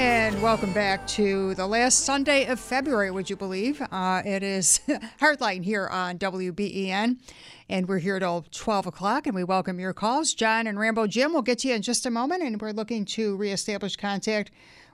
And welcome back to the last Sunday of February, would you believe? Uh, it is Hardline here on WBEN, and we're here till 12 o'clock, and we welcome your calls. John and Rambo Jim will get to you in just a moment, and we're looking to reestablish contact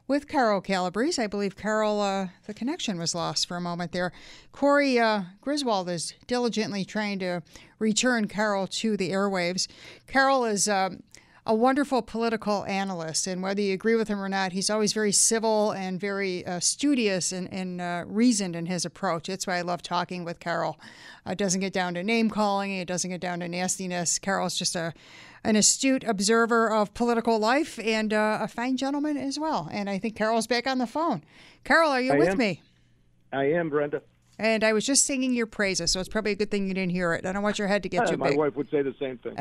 with Carl Calabrese. I believe Carol, uh, the connection was lost for a moment there. Corey uh, Griswold is diligently trying to return Carol to the airwaves. Carol is. um a wonderful political analyst, and whether you agree with him or not, he's always very civil and very uh, studious and, and uh, reasoned in his approach. That's why I love talking with Carol. Uh, it doesn't get down to name calling, it doesn't get down to nastiness. Carol's just a an astute observer of political life and uh, a fine gentleman as well. And I think Carol's back on the phone. Carol, are you I with am. me? I am, Brenda. And I was just singing your praises, so it's probably a good thing you didn't hear it. I don't want your head to get too My big. My wife would say the same thing.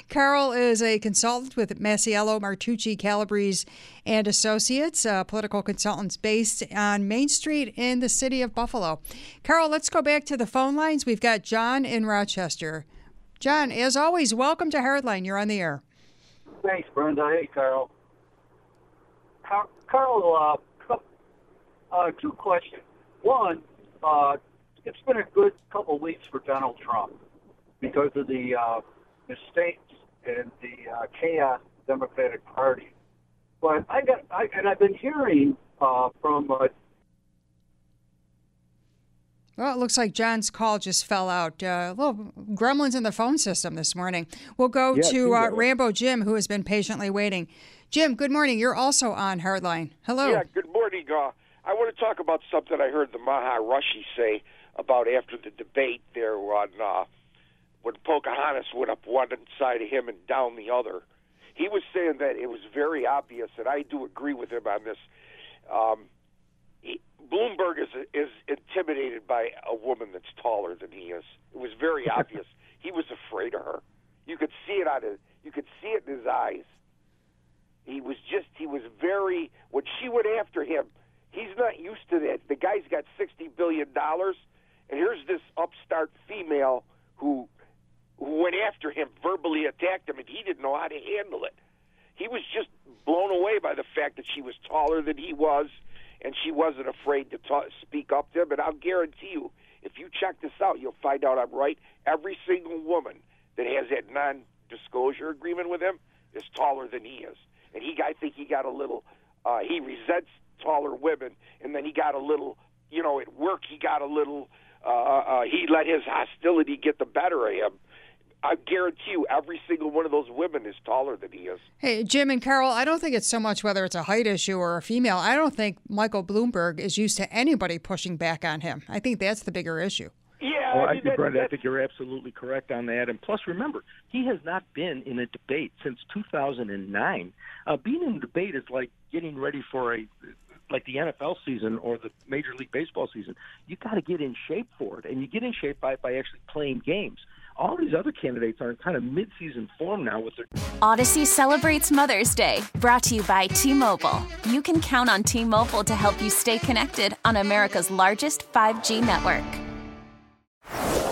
Carol is a consultant with Masiello, Martucci, Calabrese, and Associates, uh, political consultants based on Main Street in the city of Buffalo. Carol, let's go back to the phone lines. We've got John in Rochester. John, as always, welcome to Hardline. You're on the air. Thanks, Brenda. Hey, Carl. Car- Carl, uh, uh, two questions. One, uh, it's been a good couple weeks for Donald Trump because of the uh, mistakes and the uh, chaos Democratic Party. But I got, I, and I've been hearing uh, from uh, Well, it looks like John's call just fell out. Uh, little gremlins in the phone system this morning. We'll go Yeah, to uh. Rambo Jim, who has been patiently waiting. Jim, good morning. You're also on Hardline. Hello. Yeah, good morning. Uh, I want to talk about something I heard the Maharishi say about after the debate there on uh, when Pocahontas went up one side of him and down the other. He was saying that it was very obvious, and I do agree with him on this. Um, he, Bloomberg is is intimidated by a woman that's taller than he is. It was very obvious. He was afraid of her. You could see it on his. You could see it in his eyes. He was just. He was very. When she went after him, he's not used to that. The guy's got sixty billion dollars, and here's this upstart female who who went after him, verbally attacked him, and he didn't know how to handle it. He was just blown away by the fact that she was taller than he was, and she wasn't afraid to ta speak up to him. And I'll guarantee you, if you check this out, you'll find out I'm right. Every single woman that has that non-disclosure agreement with him is taller than he is, and he, I think he got a little. Uh, he resents taller women, and then he got a little. You know, at work he got a little. Uh, uh, he let his hostility get the better of him. I guarantee you, every single one of those women is taller than he is. Hey, Jim and Carol, I don't think it's so much whether it's a height issue or a female. I don't think Michael Bloomberg is used to anybody pushing back on him. I think that's the bigger issue. Yeah, Oh, I I think, that- Brenda, I think you're absolutely correct on that. And plus, remember, he has not been in a debate since 2009. Uh, being in a debate is like getting ready for a like the NFL season or the Major League Baseball season. You got to get in shape for it, and you get in shape by by actually playing games. All these other candidates are in kind of mid-season form now with their Odyssey celebrates Mother's Day, brought to you by T Mobile. You can count on T Mobile to help you stay connected on America's largest 5G network.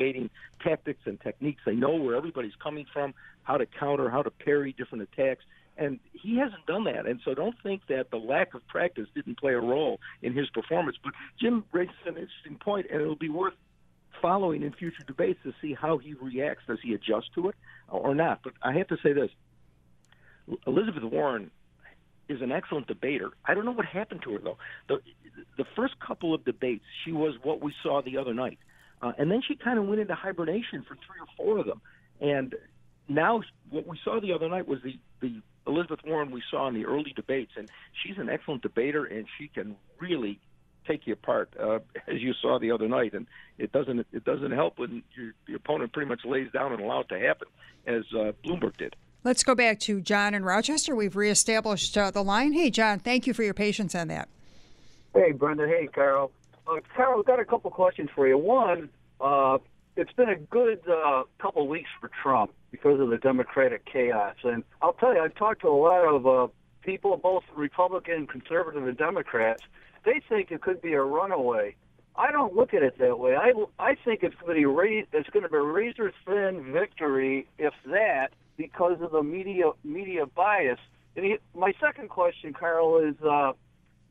debating tactics and techniques. They know where everybody's coming from, how to counter, how to parry different attacks. And he hasn't done that. And so don't think that the lack of practice didn't play a role in his performance. But Jim raises an interesting point, and it'll be worth following in future debates to see how he reacts. Does he adjust to it or not? But I have to say this Elizabeth Warren is an excellent debater. I don't know what happened to her though. The the first couple of debates, she was what we saw the other night. Uh, and then she kind of went into hibernation for three or four of them. And now what we saw the other night was the, the Elizabeth Warren we saw in the early debates. And she's an excellent debater, and she can really take you apart, uh, as you saw the other night. And it doesn't it doesn't help when your, the opponent pretty much lays down and allows it to happen, as uh, Bloomberg did. Let's go back to John in Rochester. We've reestablished uh, the line. Hey, John, thank you for your patience on that. Hey, Brenda. Hey, Carol. Uh, Carol, I've got a couple questions for you. One, uh, it's been a good uh, couple weeks for Trump because of the Democratic chaos. And I'll tell you, I've talked to a lot of uh, people, both Republican, conservative, and Democrats. They think it could be a runaway. I don't look at it that way. I I think it's going to be ra- it's going to be a razor thin victory, if that, because of the media media bias. And he, my second question, Carl, is uh,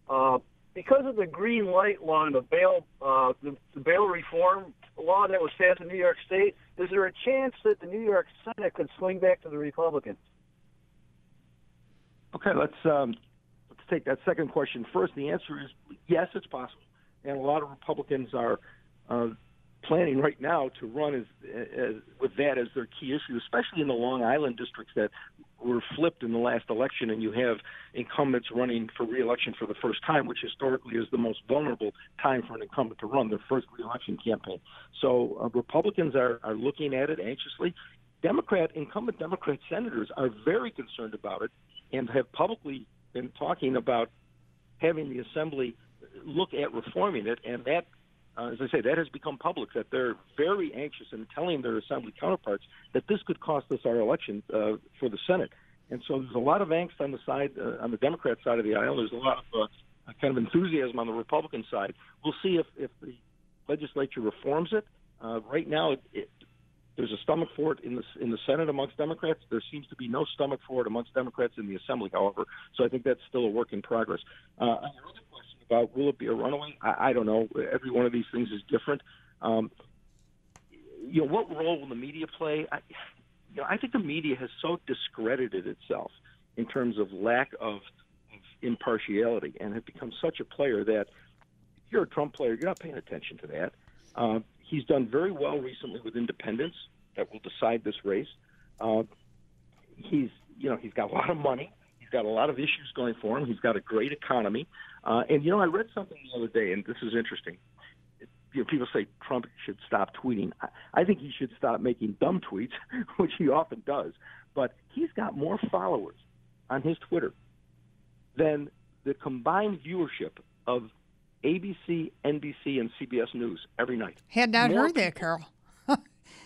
uh, because of the green light law and the bail uh, the, the bail reform law that was passed in New York State, is there a chance that the New York Senate could swing back to the Republicans? Okay, let's um, let's take that second question first. The answer is yes, it's possible, and a lot of Republicans are uh, planning right now to run as, as with that as their key issue, especially in the Long Island districts that were flipped in the last election, and you have incumbents running for reelection for the first time, which historically is the most vulnerable time for an incumbent to run their first reelection campaign. So uh, Republicans are, are looking at it anxiously. Democrat incumbent Democrat senators are very concerned about it and have publicly been talking about having the assembly look at reforming it, and that uh, as I say, that has become public that they're very anxious in telling their assembly counterparts that this could cost us our election uh, for the Senate. And so there's a lot of angst on the side, uh, on the Democrat side of the aisle. There's a lot of uh, kind of enthusiasm on the Republican side. We'll see if, if the legislature reforms it. Uh, right now, it, it, there's a stomach for it in the in the Senate amongst Democrats. There seems to be no stomach for it amongst Democrats in the Assembly, however. So I think that's still a work in progress. Uh, about will it be a runaway? I, I don't know. Every one of these things is different. Um, you know, what role will the media play? I, you know, I think the media has so discredited itself in terms of lack of, impartiality and have become such a player that if you're a Trump player, you're not paying attention to that. Uh, he's done very well recently with independents that will decide this race. Uh, he's, you know, he's got a lot of money. He's got a lot of issues going for him. He's got a great economy. Uh, and you know, I read something the other day, and this is interesting. You know, people say Trump should stop tweeting. I, I think he should stop making dumb tweets, which he often does. But he's got more followers on his Twitter than the combined viewership of ABC, NBC, and CBS News every night. Had not more heard that, Carol.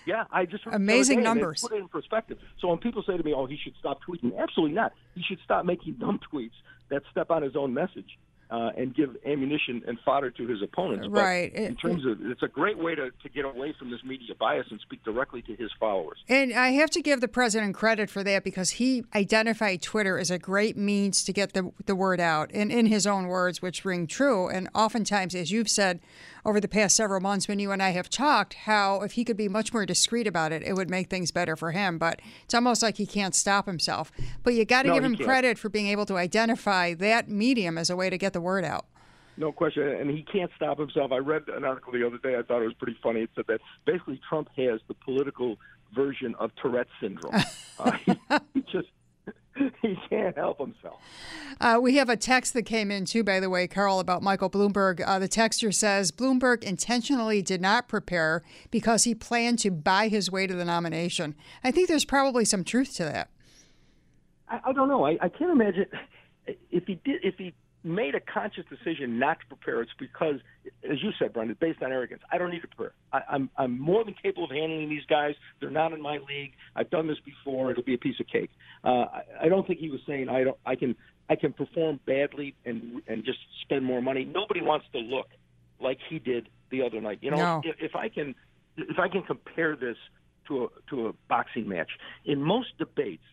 Yeah, I just amazing numbers. Put it in perspective. So when people say to me, "Oh, he should stop tweeting," absolutely not. He should stop making dumb tweets that step on his own message uh, and give ammunition and fodder to his opponents. Right. But in terms of, it's a great way to, to get away from this media bias and speak directly to his followers. And I have to give the president credit for that because he identified Twitter as a great means to get the the word out, and in his own words, which ring true. And oftentimes, as you've said over the past several months, when you and I have talked, how if he could be much more discreet about it, it would make things better for him. But it's almost like he can't stop himself. But you got to no, give him credit for being able to identify that medium as a way to get the word out. No question, and he can't stop himself. I read an article the other day. I thought it was pretty funny. It said that basically Trump has the political version of Tourette's syndrome. uh, he, he just he can't help himself. Uh, we have a text that came in too, by the way, Carl, about Michael Bloomberg. Uh, the texter says Bloomberg intentionally did not prepare because he planned to buy his way to the nomination. I think there's probably some truth to that. I, I don't know. I, I can't imagine if he did. If he made a conscious decision not to prepare, it's because, as you said, Brendan, based on arrogance. I don't need to prepare. I, I'm I'm more than capable of handling these guys. They're not in my league. I've done this before. It'll be a piece of cake. Uh, I, I don't think he was saying I don't. I can I can perform badly and and just spend more money. Nobody wants to look like he did the other night. You know, No. if, if I can if I can compare this to a to a boxing match, in most debates,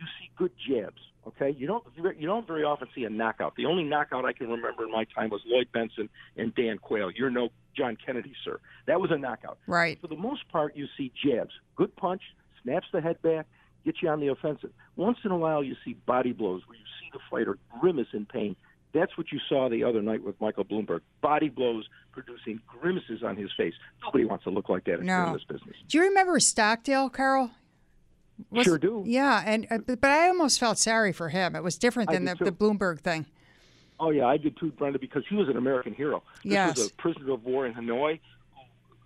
you see good jabs. Okay, you don't you don't very often see a knockout. The only knockout I can remember in my time was Lloyd Bentsen and Dan Quayle. You're no John Kennedy, sir. That was a knockout. Right. For the most part, you see jabs. Good punch, snaps the head back, gets you on the offensive. Once in a while, you see body blows where you see the fighter grimace in pain. That's what you saw the other night with Michael Bloomberg. Body blows producing grimaces on his face. Nobody wants to look like that No. in this business. Do you remember Stockdale, Carl? Was- Sure do. Yeah, and uh, but, I almost felt sorry for him. It was different than the, the. Bloomberg thing. Oh yeah, I did too, Brenda, because he was an American hero. This Yes. was a prisoner of war in Hanoi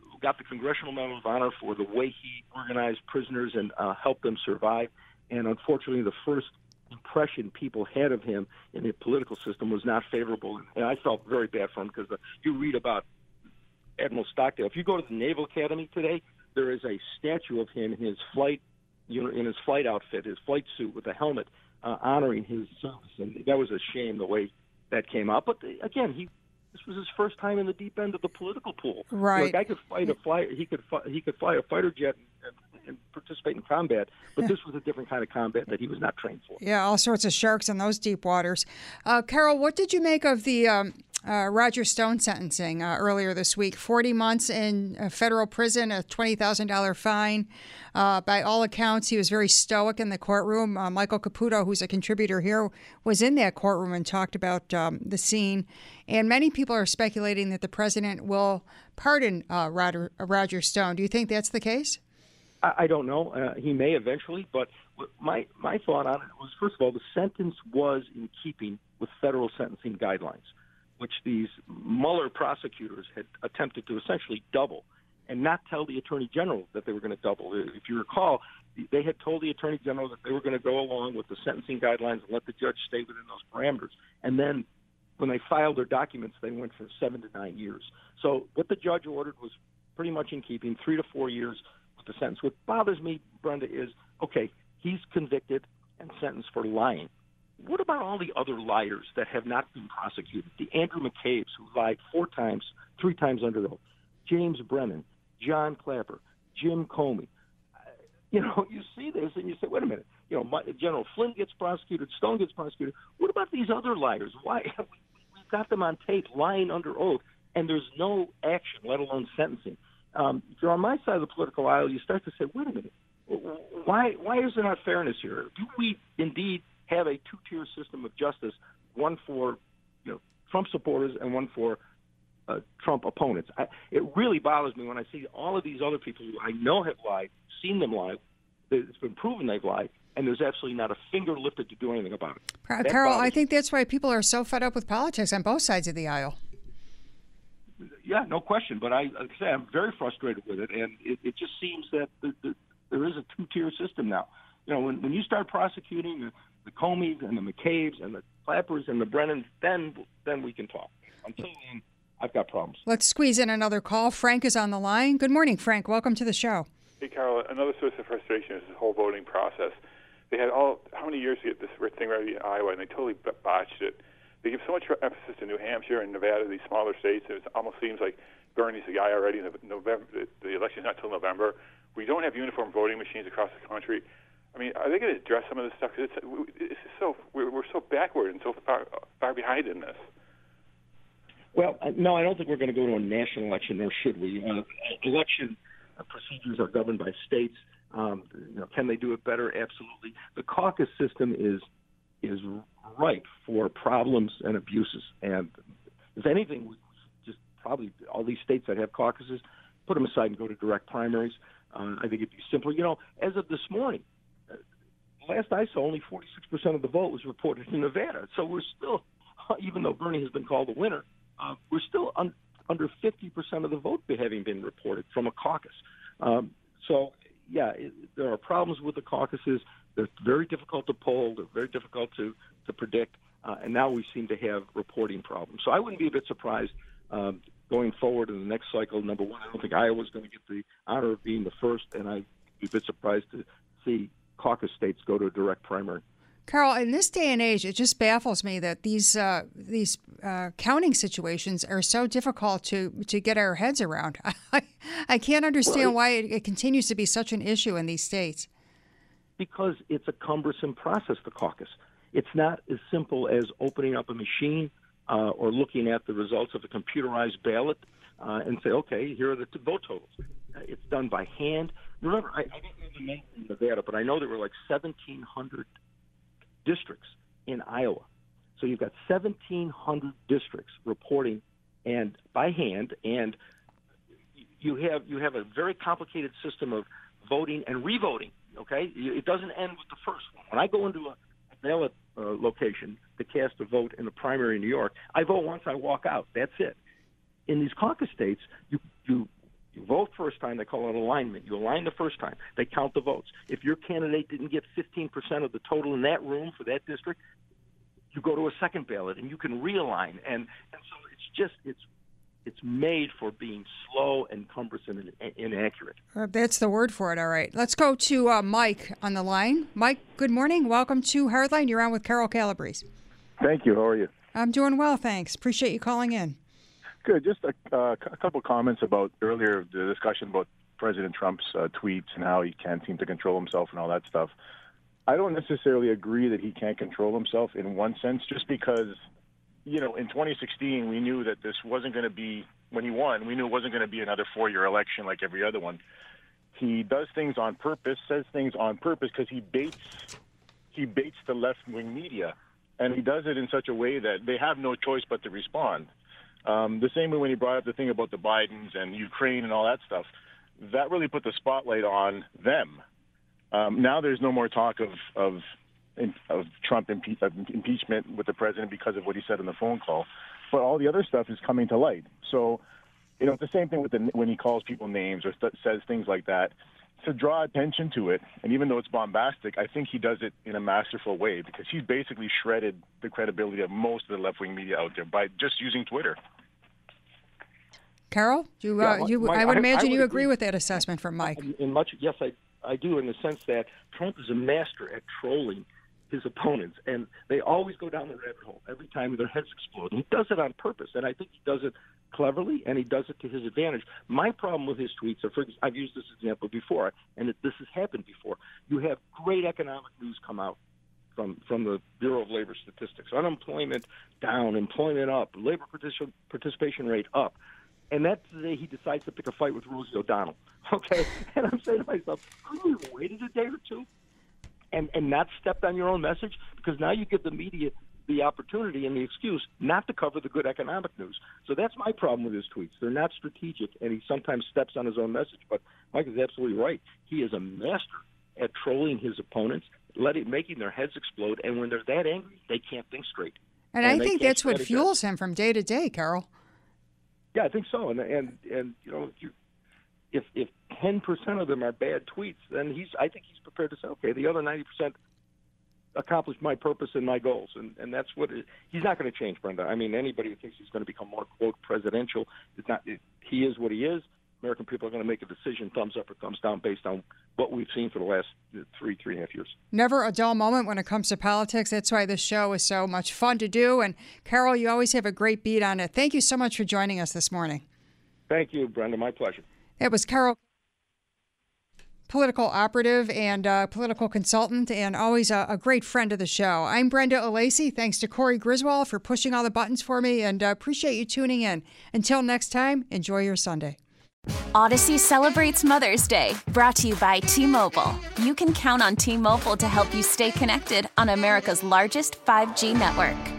who got the Congressional Medal of Honor for the way he organized prisoners and uh, helped them survive. And unfortunately, the first impression people had of him in the political system was not favorable. And I felt very bad for him because uh, you read about Admiral Stockdale. If you go to the Naval Academy today, there is a statue of him in his flight, you know, in his flight outfit, his flight suit with a helmet, uh, honoring his service. And that was a shame the way that came out. But the, again, he this was his first time in the deep end of the political pool. Right. Like I could fight a fly. He could fi- he could fly a fighter jet and, and participate in combat. But this was a different kind of combat that he was not trained for. Yeah, all sorts of sharks in those deep waters. Uh, Carol, what did you make of the um, uh, Roger Stone sentencing uh, earlier this week? 40 months in uh, federal prison, a $20,000 fine. Uh, by all accounts, he was very stoic in the courtroom. Uh, Michael Caputo, who's a contributor here, was in that courtroom and talked about um, the scene. And many people are speculating that the president will pardon uh, Roger, Roger Stone. Do you think that's the case? I, I don't know. Uh, he may eventually, but my my thought on it was first of all, the sentence was in keeping with federal sentencing guidelines, which these Mueller prosecutors had attempted to essentially double, and not tell the attorney general that they were going to double. If you recall, they had told the attorney general that they were going to go along with the sentencing guidelines and let the judge stay within those parameters, and then. When they filed their documents, they went from seven to nine years. So what the judge ordered was pretty much in keeping, three to four years with the sentence. What bothers me, Brenda, is okay, he's convicted and sentenced for lying. What about all the other liars that have not been prosecuted? The Andrew McCabe's who lied four times, three times under oath, James Brennan, John Clapper, Jim Comey. Uh, You know, you see this and you say, wait a minute. You know, General Flynn gets prosecuted, Stone gets prosecuted. What about these other liars? Why we've got them on tape lying under oath, and there's no action, let alone sentencing. Um, if you're on my side of the political aisle, you start to say, wait a minute, why why is there not fairness here? Do we indeed have a two-tier system of justice, one for you know Trump supporters and one for uh, Trump opponents? I, it really bothers me when I see all of these other people who I know have lied, seen them lie. It's been proven they've lied, and there's absolutely not a finger lifted to do anything about it. That Carol, I think that's why people are so fed up with politics on both sides of the aisle. Yeah, no question. But I, like I say, I'm very frustrated with it, and it, it just seems that the, the, there is a two-tier system now. You know, when, when you start prosecuting the, the Comeys and the McCabe's and the Clappers and the Brennans, then then we can talk. Until then, I've got problems. Let's squeeze in another call. Frank is on the line. Good morning, Frank. Welcome to the show. Hey, Carol, another source of frustration is this whole voting process. They had all how many years to get this thing ready in Iowa, and they totally botched it. They give so much emphasis to New Hampshire and Nevada, these smaller states. It almost seems like Bernie's the guy already. In November, the, the election's not till November. We don't have uniform voting machines across the country. I mean, are they going to address some of this stuff? Because it's, it's so we're, we're so backward and so far, far behind in this. Well, uh, no, I don't think we're going to go to a national election, nor should we. Uh, election procedures are governed by states. Um, you know, can they do it better? Absolutely. The caucus system is is ripe for problems and abuses. And if anything, we just probably all these states that have caucuses put them aside and go to direct primaries. Uh, I think it'd be simpler. You know, as of this morning, last I saw, only 46% of the vote was reported in Nevada. So we're still, even though Bernie has been called the winner, uh, we're still un- under 50% of the vote having been reported from a caucus. Um, so, yeah, it, there are problems with the caucuses. They're very difficult to poll. They're very difficult to, to predict. Uh, and now we seem to have reporting problems. So I wouldn't be a bit surprised um, going forward in the next cycle. Number one, I don't think Iowa's going to get the honor of being the first, and I'd be a bit surprised to see caucus states go to a direct primary. Carl, in this day and age, it just baffles me that these uh, these uh, counting situations are so difficult to to get our heads around. I, I can't understand right. why it, it, continues to be such an issue in these states. Because it's a cumbersome process, the caucus. It's not as simple as opening up a machine uh, or looking at the results of a computerized ballot uh, and say, okay, here are the vote totals. It's done by hand. Remember, I, I don't know the name in Nevada, but I know there were like 1,700 districts in Iowa. So you've got 1,700 districts reporting and by hand, and you have you have a very complicated system of voting and revoting. Okay, it doesn't end with the first one. When I go into a ballot uh, location to cast a vote in a primary in New York, I vote once, I walk out. That's it. In these caucus states, you you you vote first time, they call it alignment. You align the first time, they count the votes. If your candidate didn't get 15% of the total in that room for that district, you go to a second ballot and you can realign. And, and so it's just, it's it's made for being slow and cumbersome and inaccurate. Uh, that's the word for it. All right. Let's go to uh, Mike on the line. Mike, good morning. Welcome to Hardline. You're on with Carl Calabrese. Thank you. How are you? I'm doing well, thanks. Appreciate you calling in. Good. Just a, uh, a couple comments about earlier the discussion about President Trump's uh, tweets and how he can't seem to control himself and all that stuff. I don't necessarily agree that he can't control himself in one sense, just because, you know, in 2016 we knew that this wasn't going to be when he won. We knew it wasn't going to be another four-year election like every other one. He does things on purpose, says things on purpose because he baits he baits the left-wing media, and he does it in such a way that they have no choice but to respond. Um, the same way when he brought up the thing about the Bidens and Ukraine and all that stuff, that really put the spotlight on them. Um, now there's no more talk of of, of Trump impe- of impeachment with the president because of what he said in the phone call, but all the other stuff is coming to light. So, you know, it's the same thing with the, when he calls people names or st- says things like that to draw attention to it. And even though it's bombastic, I think he does it in a masterful way because he's basically shredded the credibility of most of the left wing media out there by just using Twitter. Carol, you, uh, yeah, you, I would imagine I, I would you agree, agree with that assessment from Mike. In much, yes, I, I do, in the sense that Trump is a master at trolling his opponents, and they always go down the rabbit hole every time their heads explode. And he does it on purpose, and I think he does it cleverly, and he does it to his advantage. My problem with his tweets, are, for, I've used this example before, and it, this has happened before. You have great economic news come out from from the Bureau of Labor Statistics. Unemployment down, employment up, labor participation rate up and that's the day he decides to pick a fight with Rosie O'Donnell. Okay, and I'm saying to myself, couldn't you waited a day or two, and and not stepped on your own message because now you give the media the opportunity and the excuse not to cover the good economic news. So that's my problem with his tweets. They're not strategic, and he sometimes steps on his own message. But Mike is absolutely right. He is a master at trolling his opponents, letting making their heads explode. And when they're that angry, they can't think straight. And, and I think that's what fuels him from day to day, Carol. Yeah, I think so. And and and you know, you, if if ten percent of them are bad tweets, then he's I think he's prepared to say, okay, the other ninety percent accomplished my purpose and my goals, and and that's what it, he's not going to change, Brenda. I mean, anybody who thinks he's going to become more quote presidential is not. It, he is what he is. American people are going to make a decision, thumbs up or thumbs down, based on what we've seen for the last three, three and a half years. Never a dull moment when it comes to politics. That's why this show is so much fun to do. And Carol, you always have a great beat on it. Thank you so much for joining us this morning. Thank you, Brenda. My pleasure. It was Carol political operative and uh, political consultant, and always a, a, great friend of the show. I'm Brenda Alessi. Thanks to Corey Griswold for pushing all the buttons for me, and uh, appreciate you tuning in. Until next time, enjoy your Sunday. Odyssey celebrates Mother's Day, brought to you by T Mobile. You can count on T Mobile to help you stay connected on America's largest 5G network.